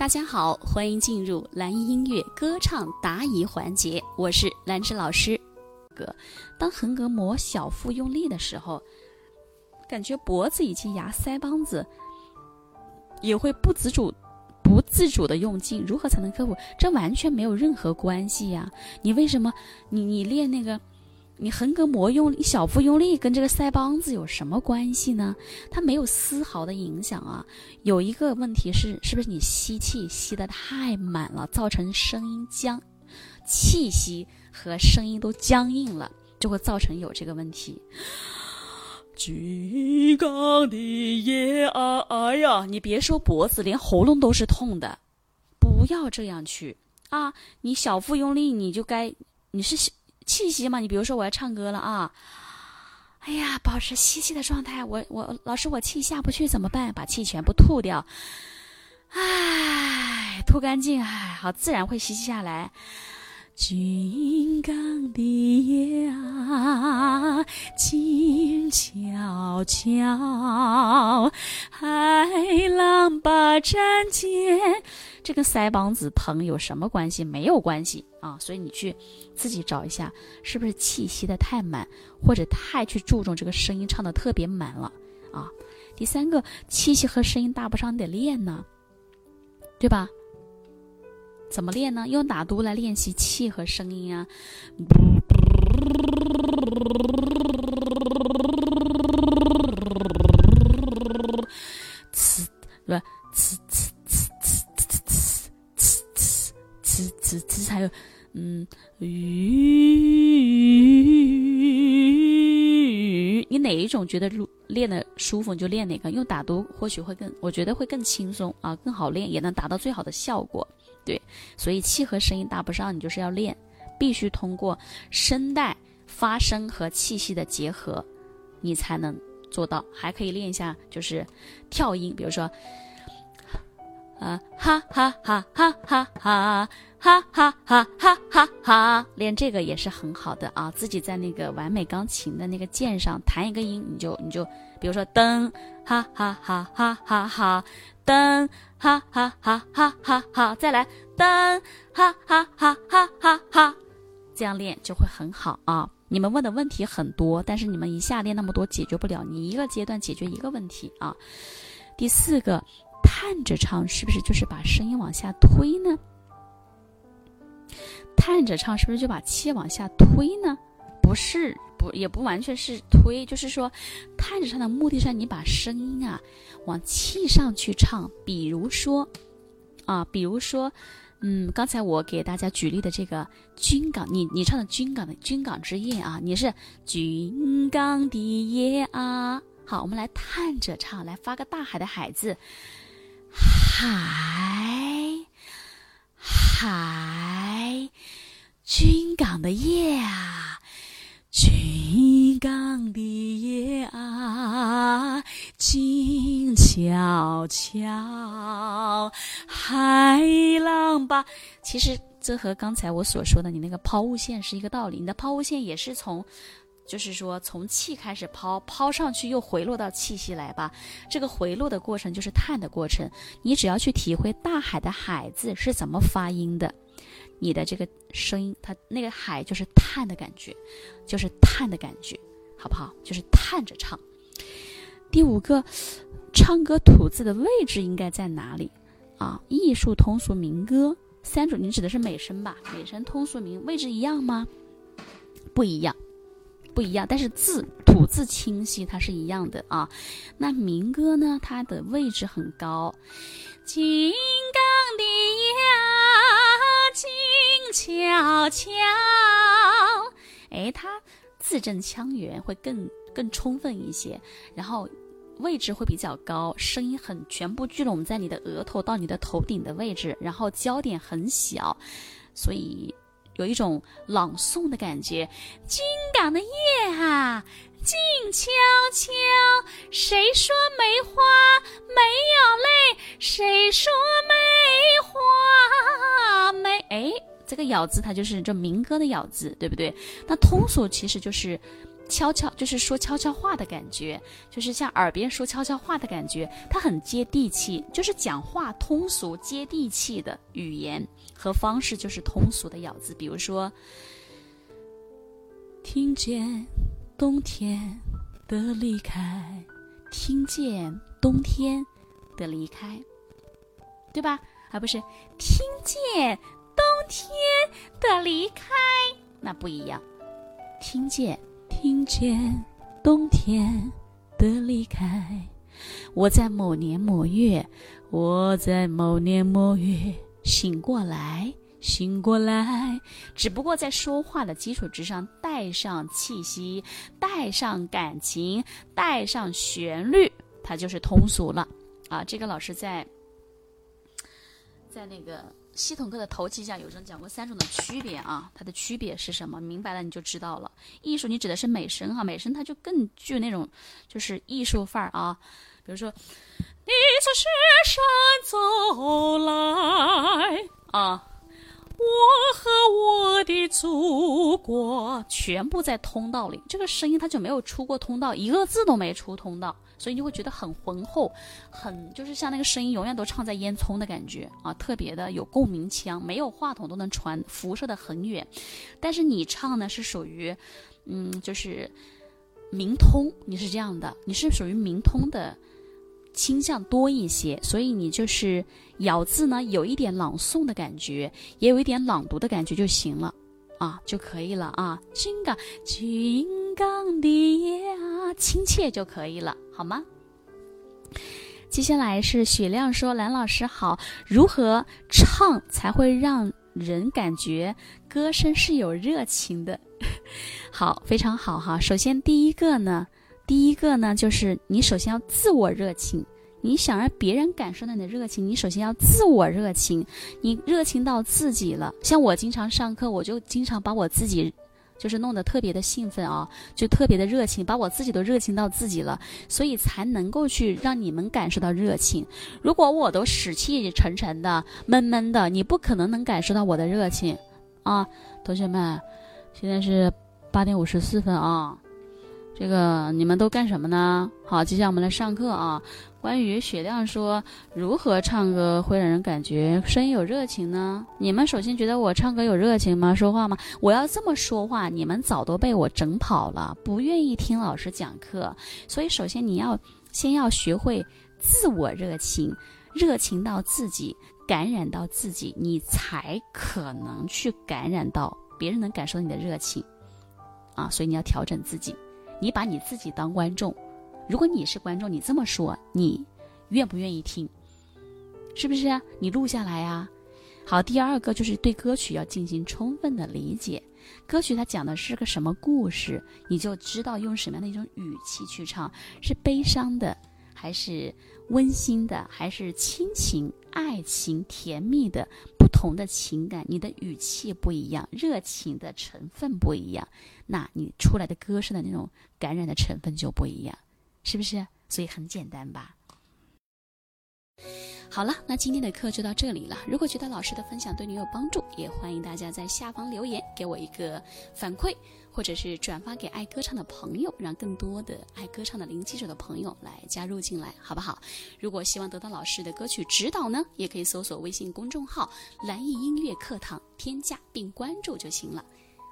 大家好，欢迎进入蓝音乐歌唱答疑环节，我是兰芝老师。当横膈膜小腹用力的时候，感觉脖子以及牙腮帮子也会不自主、不自主的用劲。如何才能克服？这完全没有任何关系呀！你为什么？你你练那个？你横膈膜用力，小腹用力跟这个腮帮子有什么关系呢？它没有丝毫的影响啊。有一个问题是，是不是你吸气吸得太满了，造成声音僵，气息和声音都僵硬了，就会造成有这个问题。金刚的夜啊，哎呀，你别说脖子，连喉咙都是痛的。不要这样去啊！你小腹用力，你就该，你是。气息嘛，你比如说我要唱歌了啊，哎呀，保持吸气的状态。我我老师，我气下不去怎么办？把气全部吐掉，哎，吐干净，哎，好，自然会吸气下来。金刚的夜啊，静悄悄，海浪把战舰。这跟腮帮子疼有什么关系？没有关系啊！所以你去自己找一下，是不是气息的太满，或者太去注重这个声音唱的特别满了啊？第三个，气息和声音搭不上，你得练呢，对吧？怎么练呢？用打嘟来练习气和声音啊。呲，对吧？呲呲。词词还有，嗯，鱼，你哪一种觉得练的舒服，你就练哪个。用打读或许会更，我觉得会更轻松啊，更好练，也能达到最好的效果。对，所以气和声音搭不上，你就是要练，必须通过声带发声和气息的结合，你才能做到。还可以练一下，就是跳音，比如说。啊哈哈哈哈哈哈哈哈哈哈哈哈！练这个也是很好的啊，自己在那个完美钢琴的那个键上弹一个音，你就你就，比如说噔哈哈哈哈哈哈，噔哈哈哈哈哈哈，再来噔哈哈哈哈哈哈，这样练就会很好啊。你们问的问题很多，但是你们一下练那么多解决不了，你一个阶段解决一个问题啊。第四个。探着唱是不是就是把声音往下推呢？探着唱是不是就把气往下推呢？不是，不也不完全是推，就是说，探着唱的目的是你把声音啊往气上去唱。比如说，啊，比如说，嗯，刚才我给大家举例的这个军港，你你唱的军港的军港之夜啊，你是军港的夜啊。好，我们来探着唱，来发个大海的海字。海，海，军港的夜啊，悄悄，海浪吧。其实这和刚才我所说的你那个抛物线是一个道理，你的抛物线也是从。就是说，从气开始抛，抛上去又回落到气息来吧。这个回落的过程就是叹的过程。你只要去体会大海的“海”字是怎么发音的，你的这个声音，它那个“海”就是叹的感觉，就是叹的感觉，好不好？就是叹着唱。第五个，唱歌吐字的位置应该在哪里啊？艺术、通俗、民歌三种，你指的是美声吧？美声、通俗、民位置一样吗？不一样。不一样，但是字吐字清晰，它是一样的啊。那民歌呢？它的位置很高。金刚的夜，静悄悄。哎，它字正腔圆，会更更充分一些。然后位置会比较高，声音很全部聚拢在你的额头到你的头顶的位置，然后焦点很小，所以。有一种朗诵的感觉，金港的夜啊，静悄悄。谁说梅花没有泪？谁说梅花没？哎，这个咬字它就是这民歌的咬字，对不对？那通俗其实就是悄悄，就是说悄悄话的感觉，就是像耳边说悄悄话的感觉，它很接地气，就是讲话通俗接地气的语言和方式，就是通俗的咬字。比如说，听见冬天的离开，听见冬天的离开，对吧？而不是听见冬天的离开，那不一样，听见。听见冬天的离开，我在某年某月，我在某年某月醒过来，醒过来。只不过在说话的基础之上带上气息，带上感情，带上旋律，它就是通俗了啊！这个老师在在那个。系统课的头几讲有人讲过三种的区别啊，它的区别是什么？明白了你就知道了。艺术你指的是美声哈，美声它就更具那种就是艺术范儿啊。比如说，你从雪山走来啊，我和我的祖国全部在通道里，这个声音它就没有出过通道，一个字都没出通道。所以你就会觉得很浑厚，很就是像那个声音永远都唱在烟囱的感觉啊，特别的有共鸣腔，没有话筒都能传辐射的很远。但是你唱呢是属于，嗯，就是明通，你是这样的，你是属于明通的倾向多一些，所以你就是咬字呢有一点朗诵的感觉，也有一点朗读的感觉就行了。啊，就可以了啊！金港，金港的夜啊，亲切就可以了，好吗？接下来是雪亮说：“蓝老师好，如何唱才会让人感觉歌声是有热情的？” 好，非常好哈。首先第一个呢，第一个呢，就是你首先要自我热情。你想让别人感受到你的热情，你首先要自我热情，你热情到自己了。像我经常上课，我就经常把我自己，就是弄得特别的兴奋啊，就特别的热情，把我自己都热情到自己了，所以才能够去让你们感受到热情。如果我都死气沉沉的、闷闷的，你不可能能感受到我的热情啊，同学们，现在是八点五十四分啊。这个你们都干什么呢？好，接下来我们来上课啊。关于雪亮说如何唱歌会让人感觉声音有热情呢？你们首先觉得我唱歌有热情吗？说话吗？我要这么说话，你们早都被我整跑了，不愿意听老师讲课。所以首先你要先要学会自我热情，热情到自己，感染到自己，你才可能去感染到别人，能感受你的热情啊。所以你要调整自己。你把你自己当观众，如果你是观众，你这么说，你愿不愿意听？是不是？你录下来啊。好，第二个就是对歌曲要进行充分的理解，歌曲它讲的是个什么故事，你就知道用什么样的一种语气去唱，是悲伤的。还是温馨的，还是亲情、爱情、甜蜜的，同的情感，你的语气不一样，热情的成分不一样，那你出来的歌声的那种感染的成分就不一样，是不是？所以很简单吧。好了，那今天的课就到这里了。如果觉得老师的分享对你有帮助，也欢迎大家在下方留言给我一个反馈。或者是转发给爱歌唱的朋友，让更多的爱歌唱的零基础的朋友来加入进来，好不好？如果希望得到老师的歌曲指导呢，也可以搜索微信公众号“蓝艺音乐课堂”，添加并关注就行了。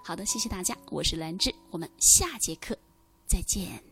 好的，谢谢大家，我是兰芝，我们下节课再见。